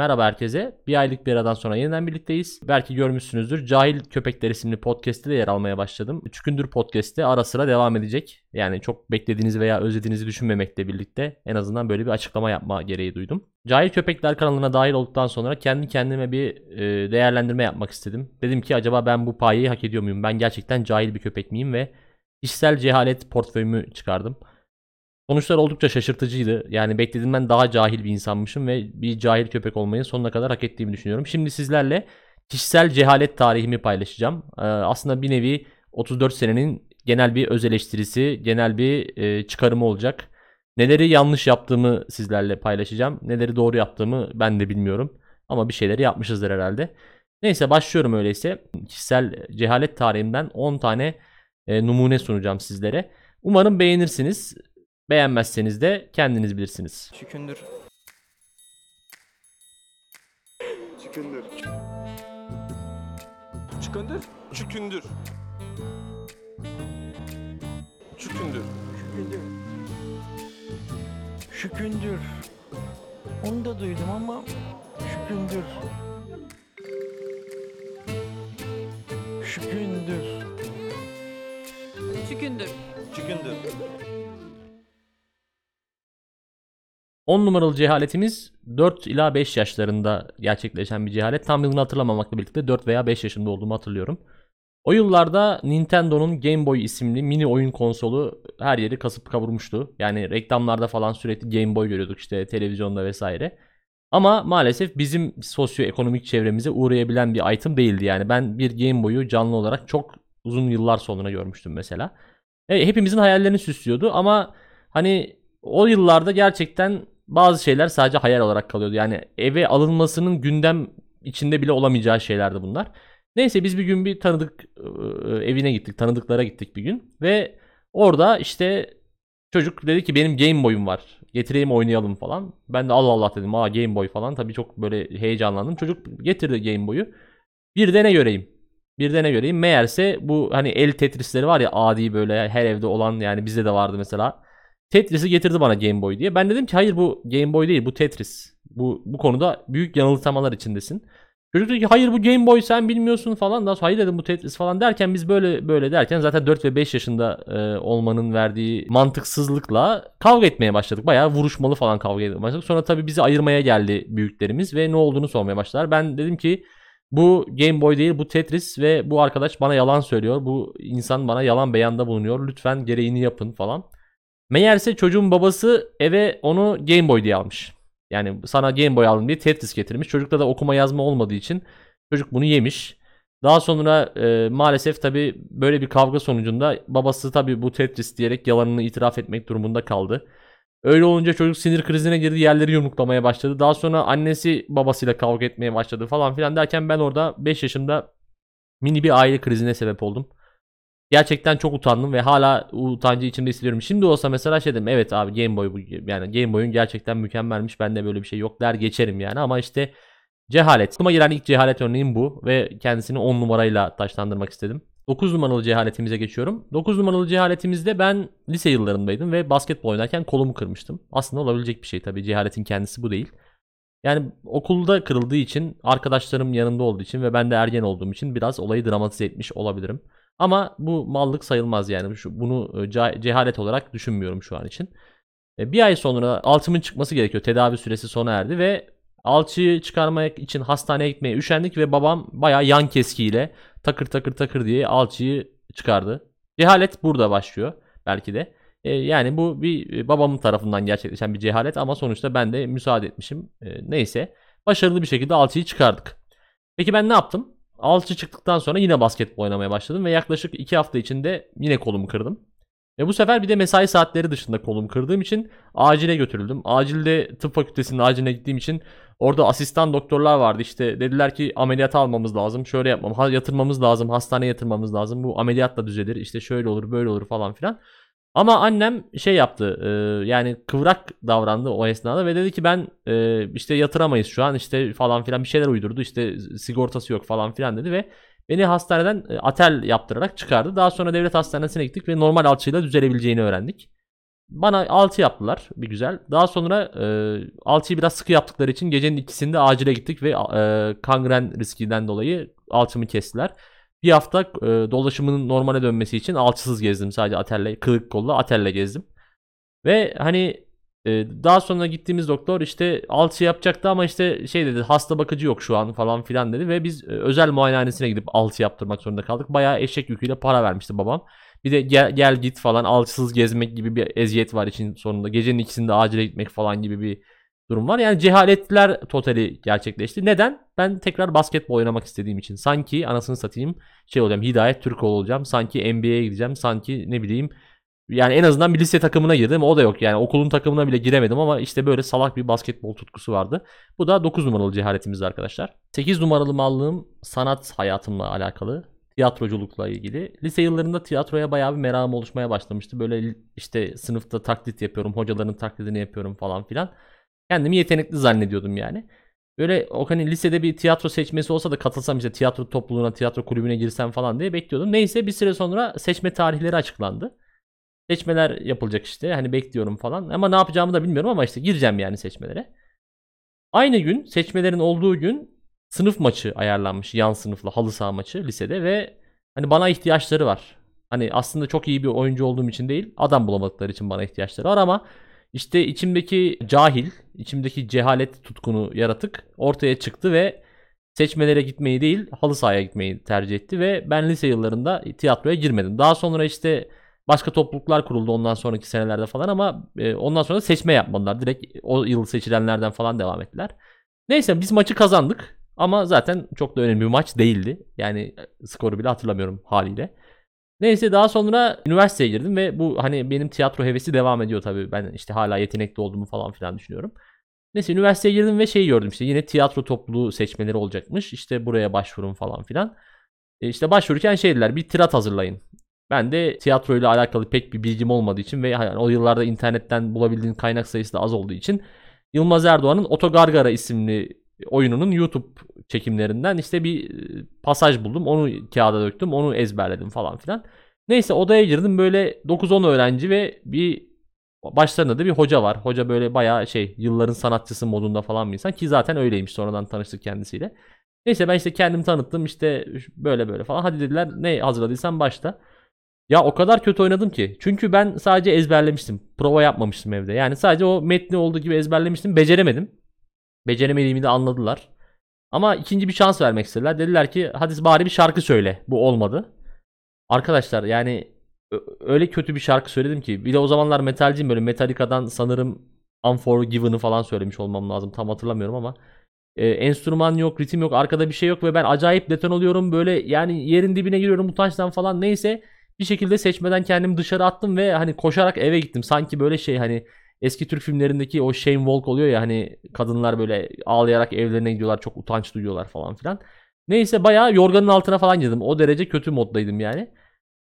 Merhaba herkese. Bir aylık bir aradan sonra yeniden birlikteyiz. Belki görmüşsünüzdür. Cahil Köpekler isimli podcast'te de yer almaya başladım. Çükündür podcast'te ara sıra devam edecek. Yani çok beklediğinizi veya özlediğinizi düşünmemekle birlikte en azından böyle bir açıklama yapma gereği duydum. Cahil Köpekler kanalına dahil olduktan sonra kendi kendime bir e, değerlendirme yapmak istedim. Dedim ki acaba ben bu payeyi hak ediyor muyum? Ben gerçekten cahil bir köpek miyim ve kişisel cehalet portföyümü çıkardım. Sonuçlar oldukça şaşırtıcıydı. Yani beklediğimden daha cahil bir insanmışım ve bir cahil köpek olmayı sonuna kadar hak ettiğimi düşünüyorum. Şimdi sizlerle kişisel cehalet tarihimi paylaşacağım. Ee, aslında bir nevi 34 senenin genel bir öz eleştirisi, genel bir e, çıkarımı olacak. Neleri yanlış yaptığımı sizlerle paylaşacağım. Neleri doğru yaptığımı ben de bilmiyorum. Ama bir şeyleri yapmışızdır herhalde. Neyse başlıyorum öyleyse. Kişisel cehalet tarihimden 10 tane e, numune sunacağım sizlere. Umarım beğenirsiniz. Beğenmezseniz de kendiniz bilirsiniz. Şükündür. Çıkındır. Şükündür. Çükündür. Çükündür. Şükündür. Şükündür. Onu da duydum ama şükündür. Şükündür. Şükündür. Şükündür. 10 numaralı cehaletimiz 4 ila 5 yaşlarında gerçekleşen bir cehalet. Tam yılını hatırlamamakla birlikte 4 veya 5 yaşında olduğumu hatırlıyorum. O yıllarda Nintendo'nun Game Boy isimli mini oyun konsolu her yeri kasıp kavurmuştu. Yani reklamlarda falan sürekli Game Boy görüyorduk işte televizyonda vesaire. Ama maalesef bizim sosyoekonomik çevremize uğrayabilen bir item değildi. Yani ben bir Game Boy'u canlı olarak çok uzun yıllar sonra görmüştüm mesela. E, hepimizin hayallerini süslüyordu ama hani o yıllarda gerçekten bazı şeyler sadece hayal olarak kalıyordu. Yani eve alınmasının gündem içinde bile olamayacağı şeylerdi bunlar. Neyse biz bir gün bir tanıdık e, evine gittik. Tanıdıklara gittik bir gün. Ve orada işte çocuk dedi ki benim Game Boy'um var. Getireyim oynayalım falan. Ben de Allah Allah dedim. Aa Game Boy falan. Tabii çok böyle heyecanlandım. Çocuk getirdi Game Boy'u. Bir de ne göreyim? Bir de ne göreyim? Meğerse bu hani el tetrisleri var ya adi böyle her evde olan yani bizde de vardı mesela. Tetris'i getirdi bana Game Boy diye. Ben dedim ki hayır bu Game Boy değil bu Tetris. Bu, bu konuda büyük yanıltamalar içindesin. Çocuk dedi ki hayır bu Game Boy sen bilmiyorsun falan. Daha sonra hayır dedim bu Tetris falan derken biz böyle böyle derken zaten 4 ve 5 yaşında e, olmanın verdiği mantıksızlıkla kavga etmeye başladık. Bayağı vuruşmalı falan kavga etmeye başladık. Sonra tabii bizi ayırmaya geldi büyüklerimiz ve ne olduğunu sormaya başladılar. Ben dedim ki bu Game Boy değil bu Tetris ve bu arkadaş bana yalan söylüyor. Bu insan bana yalan beyanda bulunuyor. Lütfen gereğini yapın falan. Meğerse çocuğun babası eve onu Game Boy diye almış. Yani sana Game Boy aldım diye Tetris getirmiş. Çocukta da okuma yazma olmadığı için çocuk bunu yemiş. Daha sonra e, maalesef tabi böyle bir kavga sonucunda babası tabi bu Tetris diyerek yalanını itiraf etmek durumunda kaldı. Öyle olunca çocuk sinir krizine girdi yerleri yumruklamaya başladı. Daha sonra annesi babasıyla kavga etmeye başladı falan filan derken ben orada 5 yaşımda mini bir aile krizine sebep oldum. Gerçekten çok utandım ve hala utancı içimde hissediyorum. Şimdi olsa mesela şey dedim evet abi Game Boy bu yani Game Boy'un gerçekten mükemmelmiş. Bende böyle bir şey yok der geçerim yani ama işte cehalet. Aklıma gelen ilk cehalet örneğim bu ve kendisini 10 numarayla taşlandırmak istedim. 9 numaralı cehaletimize geçiyorum. 9 numaralı cehaletimizde ben lise yıllarındaydım ve basketbol oynarken kolumu kırmıştım. Aslında olabilecek bir şey tabii cehaletin kendisi bu değil. Yani okulda kırıldığı için arkadaşlarım yanımda olduğu için ve ben de ergen olduğum için biraz olayı dramatize etmiş olabilirim. Ama bu mallık sayılmaz yani. Şu, bunu e, cehalet olarak düşünmüyorum şu an için. E, bir ay sonra alçımın çıkması gerekiyor. Tedavi süresi sona erdi ve alçıyı çıkarmak için hastaneye gitmeye üşendik ve babam bayağı yan keskiyle takır takır takır diye alçıyı çıkardı. Cehalet burada başlıyor belki de. E, yani bu bir babamın tarafından gerçekleşen bir cehalet ama sonuçta ben de müsaade etmişim. Neyse başarılı bir şekilde alçıyı çıkardık. Peki ben ne yaptım? Alçı çıktıktan sonra yine basketbol oynamaya başladım ve yaklaşık 2 hafta içinde yine kolumu kırdım. Ve bu sefer bir de mesai saatleri dışında kolumu kırdığım için acile götürüldüm. Acilde tıp fakültesinin aciline gittiğim için orada asistan doktorlar vardı. İşte dediler ki ameliyat almamız lazım. Şöyle yapmam, yatırmamız lazım, hastaneye yatırmamız lazım. Bu ameliyatla düzelir. İşte şöyle olur, böyle olur falan filan. Ama annem şey yaptı e, yani kıvrak davrandı o esnada ve dedi ki ben e, işte yatıramayız şu an işte falan filan bir şeyler uydurdu işte sigortası yok falan filan dedi ve beni hastaneden e, atel yaptırarak çıkardı. Daha sonra devlet hastanesine gittik ve normal alçıyla düzelebileceğini öğrendik. Bana 6 yaptılar bir güzel. Daha sonra e, 6'yı biraz sıkı yaptıkları için gecenin ikisinde acile gittik ve e, kangren riskinden dolayı alçımı kestiler. Bir hafta e, dolaşımının normale dönmesi için alçısız gezdim sadece atelle, kırık kolla atelle gezdim. Ve hani e, daha sonra gittiğimiz doktor işte alçı yapacaktı ama işte şey dedi hasta bakıcı yok şu an falan filan dedi ve biz e, özel muayenehanesine gidip alçı yaptırmak zorunda kaldık. Bayağı eşek yüküyle para vermişti babam. Bir de gel, gel git falan alçısız gezmek gibi bir eziyet var için sonunda. Gecenin ikisinde acile gitmek falan gibi bir durum var. Yani cehaletler totali gerçekleşti. Neden? Ben tekrar basketbol oynamak istediğim için. Sanki anasını satayım şey olacağım. Hidayet Türkoğlu olacağım. Sanki NBA'ye gideceğim. Sanki ne bileyim yani en azından bir lise takımına girdim. O da yok yani okulun takımına bile giremedim ama işte böyle salak bir basketbol tutkusu vardı. Bu da 9 numaralı cehaletimiz arkadaşlar. 8 numaralı mallığım sanat hayatımla alakalı. Tiyatroculukla ilgili. Lise yıllarında tiyatroya bayağı bir merakım oluşmaya başlamıştı. Böyle işte sınıfta taklit yapıyorum. Hocaların taklidini yapıyorum falan filan. Kendimi yetenekli zannediyordum yani. Böyle o hani lisede bir tiyatro seçmesi olsa da katılsam işte tiyatro topluluğuna, tiyatro kulübüne girsem falan diye bekliyordum. Neyse bir süre sonra seçme tarihleri açıklandı. Seçmeler yapılacak işte. Hani bekliyorum falan. Ama ne yapacağımı da bilmiyorum ama işte gireceğim yani seçmelere. Aynı gün seçmelerin olduğu gün sınıf maçı ayarlanmış. Yan sınıfla halı saha maçı lisede ve hani bana ihtiyaçları var. Hani aslında çok iyi bir oyuncu olduğum için değil, adam bulamadıkları için bana ihtiyaçları var ama işte içimdeki cahil, içimdeki cehalet tutkunu yaratık ortaya çıktı ve seçmelere gitmeyi değil halı sahaya gitmeyi tercih etti ve ben lise yıllarında tiyatroya girmedim. Daha sonra işte başka topluluklar kuruldu ondan sonraki senelerde falan ama e, ondan sonra seçme yapmadılar. Direkt o yıl seçilenlerden falan devam ettiler. Neyse biz maçı kazandık ama zaten çok da önemli bir maç değildi. Yani e, skoru bile hatırlamıyorum haliyle. Neyse daha sonra üniversiteye girdim ve bu hani benim tiyatro hevesi devam ediyor tabii. Ben işte hala yetenekli olduğumu falan filan düşünüyorum. Neyse üniversiteye girdim ve şey gördüm işte yine tiyatro topluluğu seçmeleri olacakmış. İşte buraya başvurun falan filan. E işte başvururken şey dediler bir tirat hazırlayın. Ben de tiyatro ile alakalı pek bir bilgim olmadığı için ve yani o yıllarda internetten bulabildiğin kaynak sayısı da az olduğu için Yılmaz Erdoğan'ın Otogargara isimli oyununun YouTube çekimlerinden işte bir e, pasaj buldum. Onu kağıda döktüm. Onu ezberledim falan filan. Neyse odaya girdim böyle 9-10 öğrenci ve bir başlarında da bir hoca var. Hoca böyle bayağı şey yılların sanatçısı modunda falan bir insan ki zaten öyleymiş sonradan tanıştık kendisiyle. Neyse ben işte kendimi tanıttım işte böyle böyle falan. Hadi dediler ne hazırladıysan başla. Ya o kadar kötü oynadım ki. Çünkü ben sadece ezberlemiştim. Prova yapmamıştım evde. Yani sadece o metni olduğu gibi ezberlemiştim. Beceremedim. Beceremediğimi de anladılar. Ama ikinci bir şans vermek istediler. Dediler ki hadi bari bir şarkı söyle. Bu olmadı. Arkadaşlar yani öyle kötü bir şarkı söyledim ki. Bir de o zamanlar metalciyim böyle Metallica'dan sanırım Unforgiven'ı falan söylemiş olmam lazım. Tam hatırlamıyorum ama. Ee, enstrüman yok, ritim yok, arkada bir şey yok ve ben acayip deton oluyorum. Böyle yani yerin dibine giriyorum utançtan falan neyse. Bir şekilde seçmeden kendimi dışarı attım ve hani koşarak eve gittim. Sanki böyle şey hani eski Türk filmlerindeki o Shane Walk oluyor ya hani kadınlar böyle ağlayarak evlerine gidiyorlar çok utanç duyuyorlar falan filan. Neyse bayağı yorganın altına falan girdim. O derece kötü moddaydım yani.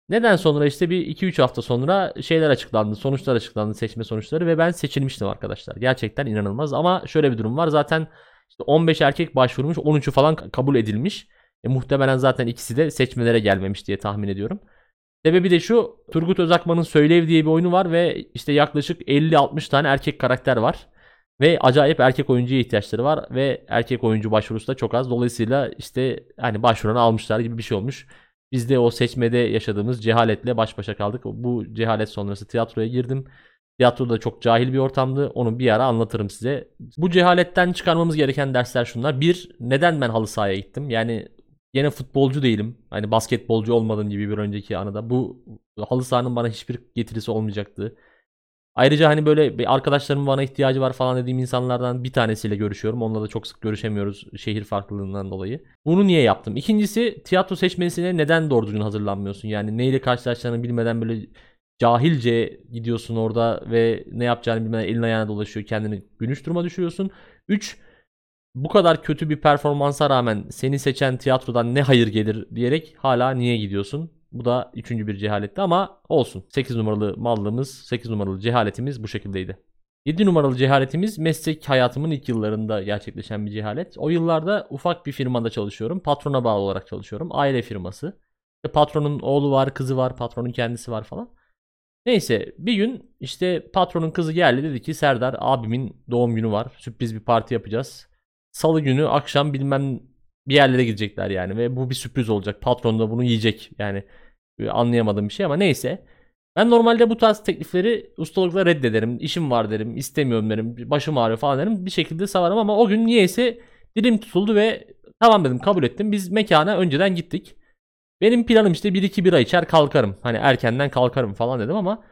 Neden sonra işte bir 2-3 hafta sonra şeyler açıklandı. Sonuçlar açıklandı seçme sonuçları ve ben seçilmiştim arkadaşlar. Gerçekten inanılmaz ama şöyle bir durum var. Zaten işte 15 erkek başvurmuş 13'ü falan kabul edilmiş. E, muhtemelen zaten ikisi de seçmelere gelmemiş diye tahmin ediyorum. Sebebi de şu Turgut Özakman'ın Söylev diye bir oyunu var ve işte yaklaşık 50-60 tane erkek karakter var. Ve acayip erkek oyuncuya ihtiyaçları var ve erkek oyuncu başvurusu da çok az. Dolayısıyla işte hani başvuranı almışlar gibi bir şey olmuş. Biz de o seçmede yaşadığımız cehaletle baş başa kaldık. Bu cehalet sonrası tiyatroya girdim. Tiyatro da çok cahil bir ortamdı. Onu bir ara anlatırım size. Bu cehaletten çıkarmamız gereken dersler şunlar. Bir, neden ben halı sahaya gittim? Yani Yine futbolcu değilim. Hani basketbolcu olmadığım gibi bir önceki anıda. Bu halı sahanın bana hiçbir getirisi olmayacaktı. Ayrıca hani böyle bir arkadaşlarımın bana ihtiyacı var falan dediğim insanlardan bir tanesiyle görüşüyorum. Onunla da çok sık görüşemiyoruz şehir farklılığından dolayı. Bunu niye yaptım? İkincisi tiyatro seçmesine neden doğru düzgün hazırlanmıyorsun? Yani neyle karşılaşacağını bilmeden böyle cahilce gidiyorsun orada ve ne yapacağını bilmeden elin ayağına dolaşıyor. Kendini gülünç duruma düşürüyorsun. 3 bu kadar kötü bir performansa rağmen seni seçen tiyatrodan ne hayır gelir diyerek hala niye gidiyorsun? Bu da üçüncü bir cehaletti ama olsun. 8 numaralı mallığımız, 8 numaralı cehaletimiz bu şekildeydi. 7 numaralı cehaletimiz meslek hayatımın ilk yıllarında gerçekleşen bir cehalet. O yıllarda ufak bir firmada çalışıyorum. Patrona bağlı olarak çalışıyorum. Aile firması. Patronun oğlu var, kızı var, patronun kendisi var falan. Neyse bir gün işte patronun kızı geldi dedi ki Serdar abimin doğum günü var. Sürpriz bir parti yapacağız. Salı günü akşam bilmem bir yerlere gidecekler yani ve bu bir sürpriz olacak. Patron da bunu yiyecek yani anlayamadığım bir şey ama neyse. Ben normalde bu tarz teklifleri ustalıkla reddederim. İşim var derim, istemiyorum derim, başım ağrıyor falan derim. Bir şekilde savarım ama o gün niyeyse dilim tutuldu ve tamam dedim kabul ettim. Biz mekana önceden gittik. Benim planım işte 1-2 bira içer kalkarım. Hani erkenden kalkarım falan dedim ama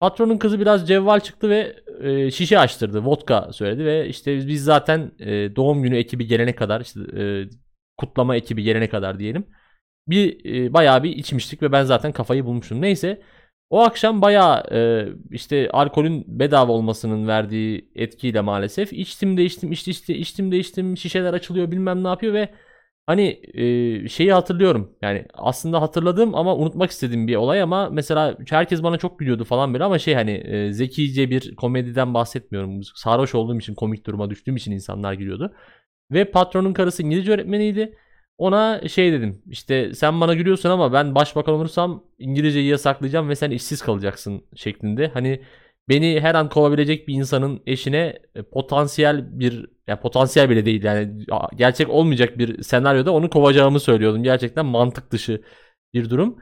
patronun kızı biraz cevval çıktı ve e, şişe açtırdı. Vodka söyledi ve işte biz, biz zaten e, doğum günü ekibi gelene kadar işte e, kutlama ekibi gelene kadar diyelim. Bir e, bayağı bir içmiştik ve ben zaten kafayı bulmuştum. Neyse o akşam bayağı e, işte alkolün bedava olmasının verdiği etkiyle maalesef içtim de içtim içti işte içtim de içtim şişeler açılıyor bilmem ne yapıyor ve hani şeyi hatırlıyorum. Yani aslında hatırladığım ama unutmak istediğim bir olay ama mesela herkes bana çok gülüyordu falan böyle ama şey hani e, zekice bir komediden bahsetmiyorum. Sarhoş olduğum için komik duruma düştüğüm için insanlar gülüyordu. Ve patronun karısı İngilizce öğretmeniydi. Ona şey dedim işte sen bana gülüyorsun ama ben başbakan olursam İngilizceyi yasaklayacağım ve sen işsiz kalacaksın şeklinde. Hani beni her an kovabilecek bir insanın eşine e, potansiyel bir ya potansiyel bile değil yani gerçek olmayacak bir senaryoda onu kovacağımı söylüyordum. Gerçekten mantık dışı bir durum.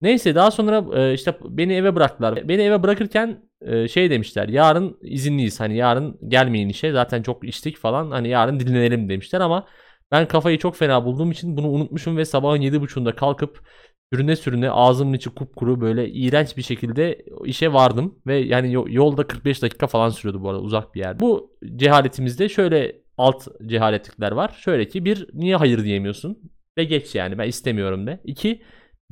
Neyse daha sonra e, işte beni eve bıraktılar. Beni eve bırakırken e, şey demişler. Yarın izinliyiz. Hani yarın gelmeyin işe. Zaten çok içtik falan. Hani yarın dinlenelim demişler ama ben kafayı çok fena bulduğum için bunu unutmuşum ve sabahın 7.30'unda kalkıp sürüne sürüne ağzımın içi kupkuru böyle iğrenç bir şekilde işe vardım. Ve yani yo- yolda 45 dakika falan sürüyordu bu arada uzak bir yer. Bu cehaletimizde şöyle alt cehaletlikler var. Şöyle ki bir niye hayır diyemiyorsun? Ve geç yani ben istemiyorum de. İki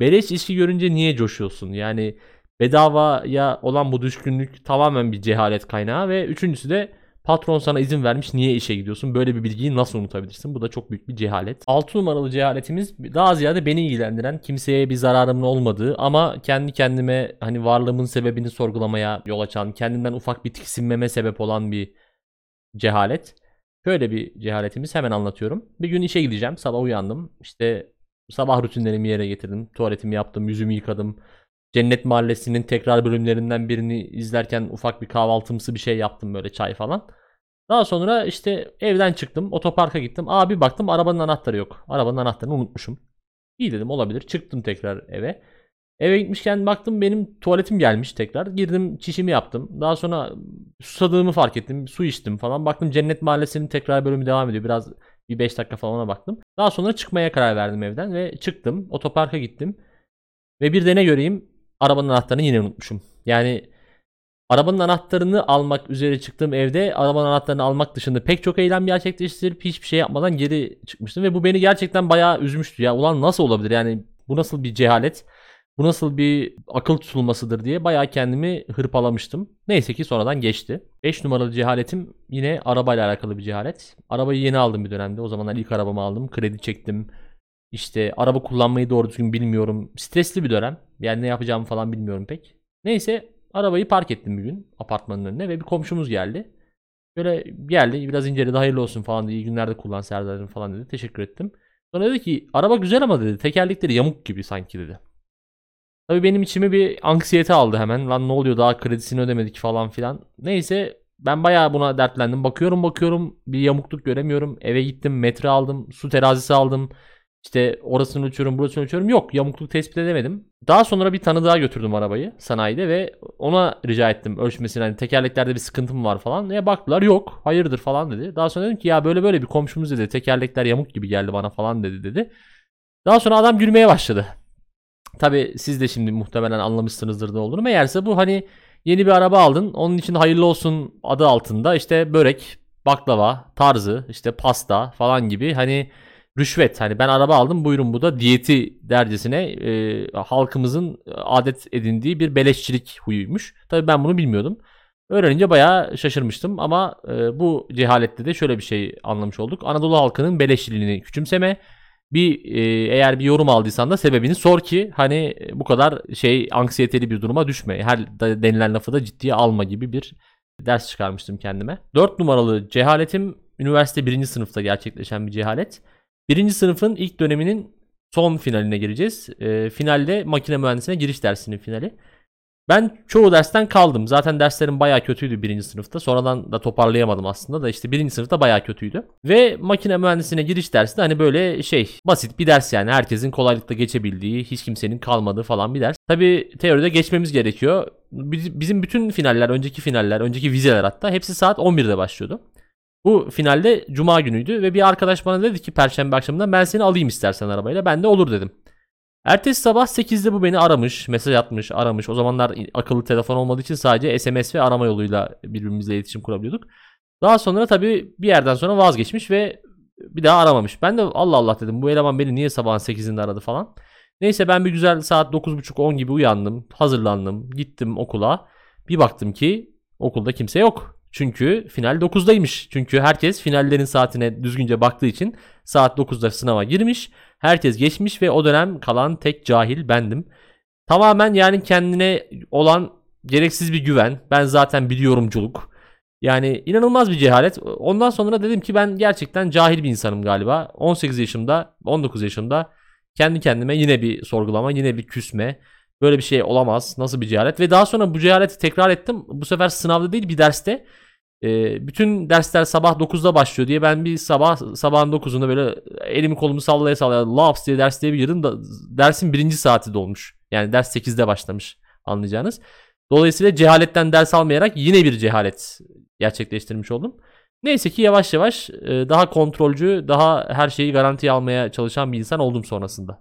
beleş işi görünce niye coşuyorsun? Yani bedavaya olan bu düşkünlük tamamen bir cehalet kaynağı ve üçüncüsü de Patron sana izin vermiş niye işe gidiyorsun? Böyle bir bilgiyi nasıl unutabilirsin? Bu da çok büyük bir cehalet. 6 numaralı cehaletimiz daha ziyade beni ilgilendiren kimseye bir zararımın olmadığı ama kendi kendime hani varlığımın sebebini sorgulamaya yol açan, kendimden ufak bir tiksinmeme sebep olan bir cehalet. Şöyle bir cehaletimiz hemen anlatıyorum. Bir gün işe gideceğim. Sabah uyandım. İşte sabah rutinlerimi yere getirdim. Tuvaletimi yaptım, yüzümü yıkadım. Cennet Mahallesi'nin tekrar bölümlerinden birini izlerken ufak bir kahvaltımsı bir şey yaptım böyle çay falan. Daha sonra işte evden çıktım. Otoparka gittim. Abi baktım arabanın anahtarı yok. Arabanın anahtarını unutmuşum. İyi dedim olabilir. Çıktım tekrar eve. Eve gitmişken baktım benim tuvaletim gelmiş tekrar. Girdim çişimi yaptım. Daha sonra susadığımı fark ettim. Su içtim falan. Baktım Cennet Mahallesi'nin tekrar bölümü devam ediyor. Biraz bir 5 dakika falan ona baktım. Daha sonra çıkmaya karar verdim evden ve çıktım. Otoparka gittim. Ve bir de ne göreyim? Arabanın anahtarını yine unutmuşum. Yani arabanın anahtarını almak üzere çıktığım evde arabanın anahtarını almak dışında pek çok eylem gerçekleştirip hiçbir şey yapmadan geri çıkmıştım. Ve bu beni gerçekten bayağı üzmüştü. Ya ulan nasıl olabilir yani bu nasıl bir cehalet? Bu nasıl bir akıl tutulmasıdır diye bayağı kendimi hırpalamıştım. Neyse ki sonradan geçti. 5 numaralı cehaletim yine arabayla alakalı bir cehalet. Arabayı yeni aldım bir dönemde. O zamanlar ilk arabamı aldım. Kredi çektim. İşte araba kullanmayı doğru düzgün bilmiyorum. Stresli bir dönem. Yani ne yapacağımı falan bilmiyorum pek. Neyse arabayı park ettim bir gün apartmanın önüne ve bir komşumuz geldi. Böyle geldi biraz inceledi hayırlı olsun falan dedi. İyi günlerde kullan Serdar'ın falan dedi. Teşekkür ettim. Sonra dedi ki araba güzel ama dedi. Tekerlekleri yamuk gibi sanki dedi. Tabii benim içime bir anksiyete aldı hemen. Lan ne oluyor daha kredisini ödemedik falan filan. Neyse ben bayağı buna dertlendim. Bakıyorum bakıyorum bir yamukluk göremiyorum. Eve gittim metre aldım. Su terazisi aldım. İşte orasını ölçüyorum burasını ölçüyorum. Yok yamukluk tespit edemedim. Daha sonra bir tanı daha götürdüm arabayı sanayide ve ona rica ettim ölçmesini. Hani tekerleklerde bir sıkıntı mı var falan. Neye baktılar yok hayırdır falan dedi. Daha sonra dedim ki ya böyle böyle bir komşumuz dedi. Tekerlekler yamuk gibi geldi bana falan dedi dedi. Daha sonra adam gülmeye başladı. Tabi siz de şimdi muhtemelen anlamışsınızdır ne olduğunu. Meğerse bu hani yeni bir araba aldın. Onun için hayırlı olsun adı altında işte börek, baklava tarzı işte pasta falan gibi hani rüşvet. Hani ben araba aldım buyurun bu da diyeti dercesine e, halkımızın adet edindiği bir beleşçilik huyuymuş. Tabi ben bunu bilmiyordum. Öğrenince bayağı şaşırmıştım ama e, bu cehalette de şöyle bir şey anlamış olduk. Anadolu halkının beleşçiliğini küçümseme. Bir e, eğer bir yorum aldıysan da sebebini sor ki hani bu kadar şey anksiyeteli bir duruma düşme. Her denilen lafı da ciddiye alma gibi bir ders çıkarmıştım kendime. 4 numaralı cehaletim üniversite 1. sınıfta gerçekleşen bir cehalet. Birinci sınıfın ilk döneminin son finaline gireceğiz. Ee, finalde makine mühendisliğine giriş dersinin finali. Ben çoğu dersten kaldım. Zaten derslerim bayağı kötüydü birinci sınıfta. Sonradan da toparlayamadım aslında da işte birinci sınıfta bayağı kötüydü. Ve makine mühendisliğine giriş dersi de hani böyle şey basit bir ders yani. Herkesin kolaylıkla geçebildiği, hiç kimsenin kalmadığı falan bir ders. Tabi teoride geçmemiz gerekiyor. Biz- Bizim bütün finaller, önceki finaller, önceki vizeler hatta hepsi saat 11'de başlıyordu. Bu finalde cuma günüydü ve bir arkadaş bana dedi ki perşembe akşamından ben seni alayım istersen arabayla. Ben de olur dedim. Ertesi sabah 8'de bu beni aramış, mesaj atmış, aramış. O zamanlar akıllı telefon olmadığı için sadece SMS ve arama yoluyla birbirimizle iletişim kurabiliyorduk. Daha sonra tabii bir yerden sonra vazgeçmiş ve bir daha aramamış. Ben de Allah Allah dedim bu eleman beni niye sabahın 8'inde aradı falan. Neyse ben bir güzel saat 9.30-10 gibi uyandım, hazırlandım, gittim okula. Bir baktım ki okulda kimse yok. Çünkü final 9'daymış. Çünkü herkes finallerin saatine düzgünce baktığı için saat 9'da sınava girmiş. Herkes geçmiş ve o dönem kalan tek cahil bendim. Tamamen yani kendine olan gereksiz bir güven. Ben zaten biliyorumculuk. Yani inanılmaz bir cehalet. Ondan sonra dedim ki ben gerçekten cahil bir insanım galiba. 18 yaşımda, 19 yaşımda kendi kendime yine bir sorgulama, yine bir küsme. Böyle bir şey olamaz. Nasıl bir cehalet? Ve daha sonra bu cehaleti tekrar ettim. Bu sefer sınavda değil bir derste. Ee, bütün dersler sabah 9'da başlıyor diye ben bir sabah sabahın 9'unda böyle elimi kolumu sallaya sallaya laps diye ders diye bir girdim da dersin birinci saati dolmuş. Yani ders 8'de başlamış anlayacağınız. Dolayısıyla cehaletten ders almayarak yine bir cehalet gerçekleştirmiş oldum. Neyse ki yavaş yavaş e, daha kontrolcü, daha her şeyi garantiye almaya çalışan bir insan oldum sonrasında.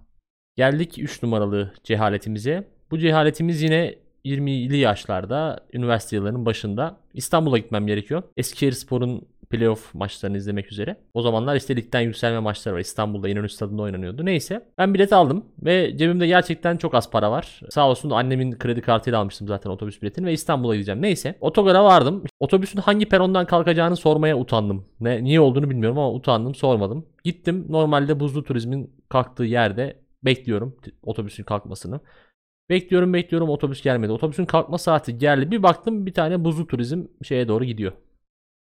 Geldik 3 numaralı cehaletimize. Bu cehaletimiz yine 20'li yaşlarda üniversite yıllarının başında İstanbul'a gitmem gerekiyor. Eskişehirspor'un playoff maçlarını izlemek üzere. O zamanlar işte ligden yükselme maçları var. İstanbul'da İnönü Stadı'nda oynanıyordu. Neyse ben bilet aldım ve cebimde gerçekten çok az para var. Sağ olsun annemin kredi kartıyla almıştım zaten otobüs biletini ve İstanbul'a gideceğim. Neyse otogara vardım. Otobüsün hangi perondan kalkacağını sormaya utandım. Ne, niye olduğunu bilmiyorum ama utandım sormadım. Gittim normalde buzlu turizmin kalktığı yerde bekliyorum otobüsün kalkmasını. Bekliyorum bekliyorum otobüs gelmedi. Otobüsün kalkma saati geldi. Bir baktım bir tane buzlu turizm şeye doğru gidiyor.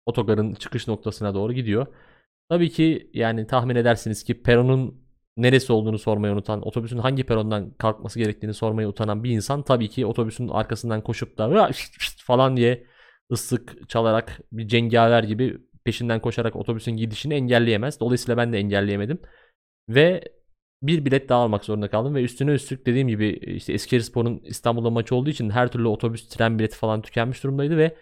Otogarın çıkış noktasına doğru gidiyor. Tabii ki yani tahmin edersiniz ki peronun neresi olduğunu sormayı unutan, otobüsün hangi perondan kalkması gerektiğini sormayı utanan bir insan tabii ki otobüsün arkasından koşup da falan diye ıslık çalarak bir cengaver gibi peşinden koşarak otobüsün gidişini engelleyemez. Dolayısıyla ben de engelleyemedim. Ve bir bilet daha almak zorunda kaldım ve üstüne üstlük dediğim gibi işte Eskişehirspor'un İstanbul'da maçı olduğu için her türlü otobüs, tren bileti falan tükenmiş durumdaydı ve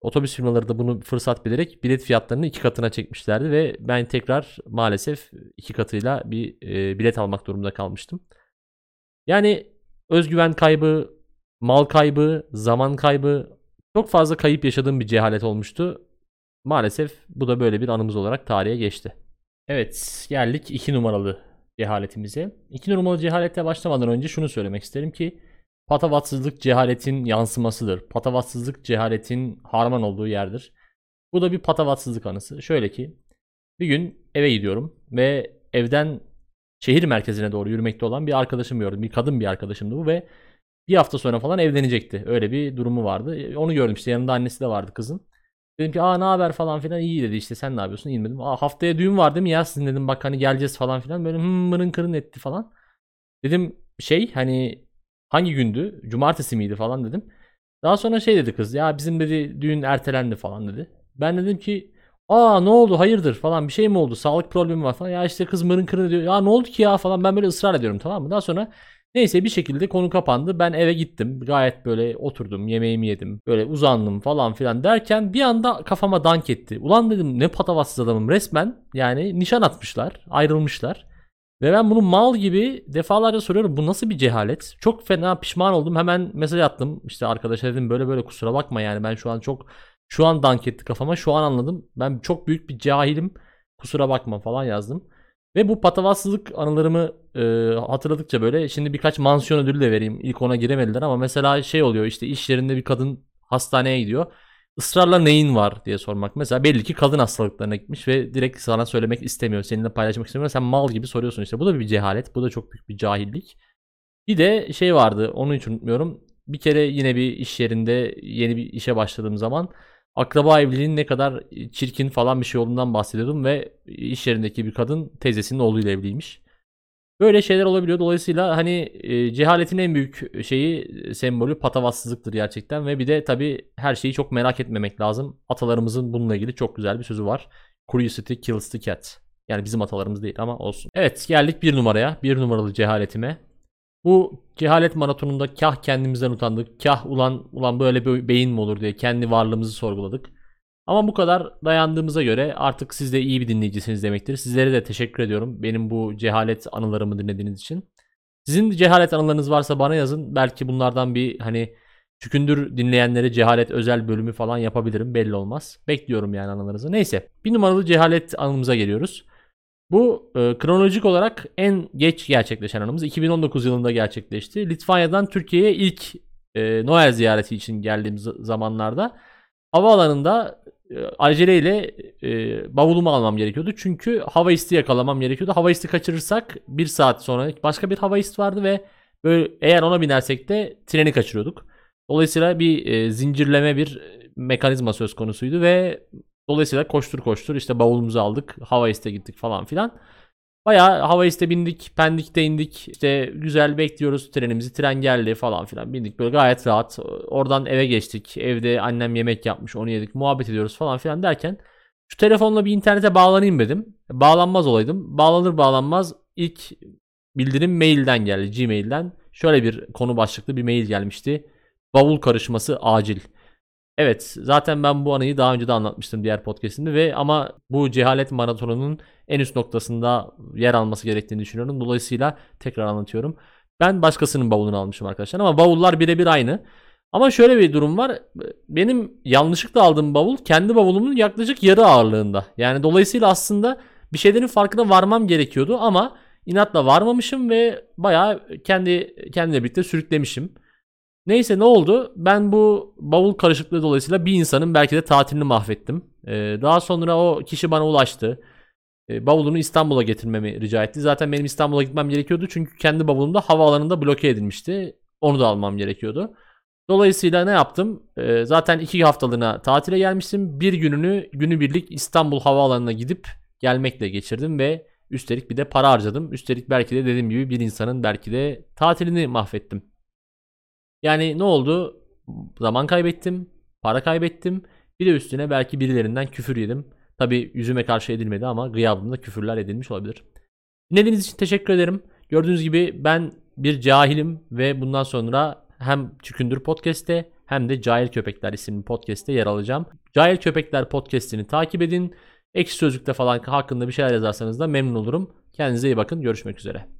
otobüs firmaları da bunu fırsat bilerek bilet fiyatlarını iki katına çekmişlerdi ve ben tekrar maalesef iki katıyla bir e, bilet almak durumunda kalmıştım. Yani özgüven kaybı, mal kaybı, zaman kaybı çok fazla kayıp yaşadığım bir cehalet olmuştu. Maalesef bu da böyle bir anımız olarak tarihe geçti. Evet geldik 2 numaralı cehaletimize. 2 numaralı cehalete başlamadan önce şunu söylemek isterim ki patavatsızlık cehaletin yansımasıdır. Patavatsızlık cehaletin harman olduğu yerdir. Bu da bir patavatsızlık anısı. Şöyle ki bir gün eve gidiyorum ve evden şehir merkezine doğru yürümekte olan bir arkadaşım gördüm. Bir kadın bir arkadaşımdı bu ve bir hafta sonra falan evlenecekti. Öyle bir durumu vardı. Onu gördüm işte yanında annesi de vardı kızın. Dedim ki aa ne haber? falan filan. İyi dedi işte sen ne yapıyorsun? İyi. Aa haftaya düğün var değil mi ya sizin? Dedim bak hani geleceğiz falan filan. Böyle hmm, mırın kırın etti falan. Dedim şey hani hangi gündü? Cumartesi miydi? falan dedim. Daha sonra şey dedi kız ya bizim dedi düğün ertelendi falan dedi. Ben dedim ki aa ne oldu? Hayırdır? falan. Bir şey mi oldu? Sağlık problemi var? falan. Ya işte kız mırın kırın diyor ya ne oldu ki ya? falan. Ben böyle ısrar ediyorum tamam mı. Daha sonra Neyse bir şekilde konu kapandı. Ben eve gittim. Gayet böyle oturdum, yemeğimi yedim. Böyle uzandım falan filan derken bir anda kafama dank etti. Ulan dedim ne patavatsız adamım resmen. Yani nişan atmışlar, ayrılmışlar. Ve ben bunu mal gibi defalarca soruyorum. Bu nasıl bir cehalet? Çok fena pişman oldum. Hemen mesaj attım. İşte arkadaşa dedim böyle böyle kusura bakma yani ben şu an çok şu an dank etti kafama. Şu an anladım. Ben çok büyük bir cahilim. Kusura bakma falan yazdım. Ve bu patavatsızlık anılarımı e, hatırladıkça böyle şimdi birkaç mansiyon ödülü de vereyim. İlk ona giremediler ama mesela şey oluyor işte iş yerinde bir kadın hastaneye gidiyor. Israrla neyin var diye sormak. Mesela belli ki kadın hastalıklarına gitmiş ve direkt sana söylemek istemiyor. Seninle paylaşmak istemiyor. Sen mal gibi soruyorsun işte. Bu da bir cehalet. Bu da çok büyük bir cahillik. Bir de şey vardı onu hiç unutmuyorum. Bir kere yine bir iş yerinde yeni bir işe başladığım zaman akraba evliliğinin ne kadar çirkin falan bir şey olduğundan bahsediyordum ve iş yerindeki bir kadın teyzesinin oğluyla evliymiş. Böyle şeyler olabiliyor. Dolayısıyla hani e, cehaletin en büyük şeyi e, sembolü patavatsızlıktır gerçekten ve bir de tabii her şeyi çok merak etmemek lazım. Atalarımızın bununla ilgili çok güzel bir sözü var. Curiosity kills the cat. Yani bizim atalarımız değil ama olsun. Evet geldik bir numaraya. Bir numaralı cehaletime. Bu cehalet maratonunda kah kendimizden utandık. Kah ulan ulan böyle bir beyin mi olur diye kendi varlığımızı sorguladık. Ama bu kadar dayandığımıza göre artık siz de iyi bir dinleyicisiniz demektir. Sizlere de teşekkür ediyorum benim bu cehalet anılarımı dinlediğiniz için. Sizin cehalet anılarınız varsa bana yazın. Belki bunlardan bir hani Çükündür dinleyenlere cehalet özel bölümü falan yapabilirim belli olmaz. Bekliyorum yani anılarınızı. Neyse bir numaralı cehalet anımıza geliyoruz. Bu e, kronolojik olarak en geç gerçekleşen anımız 2019 yılında gerçekleşti. Litvanya'dan Türkiye'ye ilk e, Noel ziyareti için geldiğim z- zamanlarda havaalanında e, aceleyle e, bavulumu almam gerekiyordu. Çünkü hava isti yakalamam gerekiyordu. Hava isti kaçırırsak bir saat sonra başka bir hava isti vardı ve böyle eğer ona binersek de treni kaçırıyorduk. Dolayısıyla bir e, zincirleme bir e, mekanizma söz konusuydu ve dolayısıyla koştur koştur işte bavulumuzu aldık. Hava iste gittik falan filan. Bayağı hava iste bindik, Pendik'te indik. İşte güzel bekliyoruz trenimizi. Tren geldi falan filan. Bindik böyle gayet rahat. Oradan eve geçtik. Evde annem yemek yapmış, onu yedik. Muhabbet ediyoruz falan filan derken şu telefonla bir internete bağlanayım dedim. Bağlanmaz olaydım. Bağlanır bağlanmaz ilk bildirim mailden geldi. Gmail'den. Şöyle bir konu başlıklı bir mail gelmişti. Bavul karışması acil. Evet zaten ben bu anıyı daha önce de anlatmıştım diğer podcastimde ve ama bu cehalet maratonunun en üst noktasında yer alması gerektiğini düşünüyorum. Dolayısıyla tekrar anlatıyorum. Ben başkasının bavulunu almışım arkadaşlar ama bavullar birebir aynı. Ama şöyle bir durum var. Benim yanlışlıkla aldığım bavul kendi bavulumun yaklaşık yarı ağırlığında. Yani dolayısıyla aslında bir şeylerin farkına varmam gerekiyordu ama inatla varmamışım ve bayağı kendi kendimle birlikte sürüklemişim. Neyse ne oldu? Ben bu bavul karışıklığı dolayısıyla bir insanın belki de tatilini mahvettim. Ee, daha sonra o kişi bana ulaştı. Ee, bavulunu İstanbul'a getirmemi rica etti. Zaten benim İstanbul'a gitmem gerekiyordu çünkü kendi bavulum da havaalanında bloke edilmişti. Onu da almam gerekiyordu. Dolayısıyla ne yaptım? Ee, zaten iki haftalığına tatile gelmiştim. Bir gününü günübirlik İstanbul havaalanına gidip gelmekle geçirdim ve üstelik bir de para harcadım. Üstelik belki de dediğim gibi bir insanın belki de tatilini mahvettim. Yani ne oldu? Zaman kaybettim, para kaybettim. Bir de üstüne belki birilerinden küfür yedim. Tabi yüzüme karşı edilmedi ama gıyabımda küfürler edilmiş olabilir. Dinlediğiniz için teşekkür ederim. Gördüğünüz gibi ben bir cahilim ve bundan sonra hem Çükündür Podcast'te hem de Cahil Köpekler isimli podcast'te yer alacağım. Cahil Köpekler podcast'ini takip edin. Ekşi Sözlük'te falan hakkında bir şeyler yazarsanız da memnun olurum. Kendinize iyi bakın. Görüşmek üzere.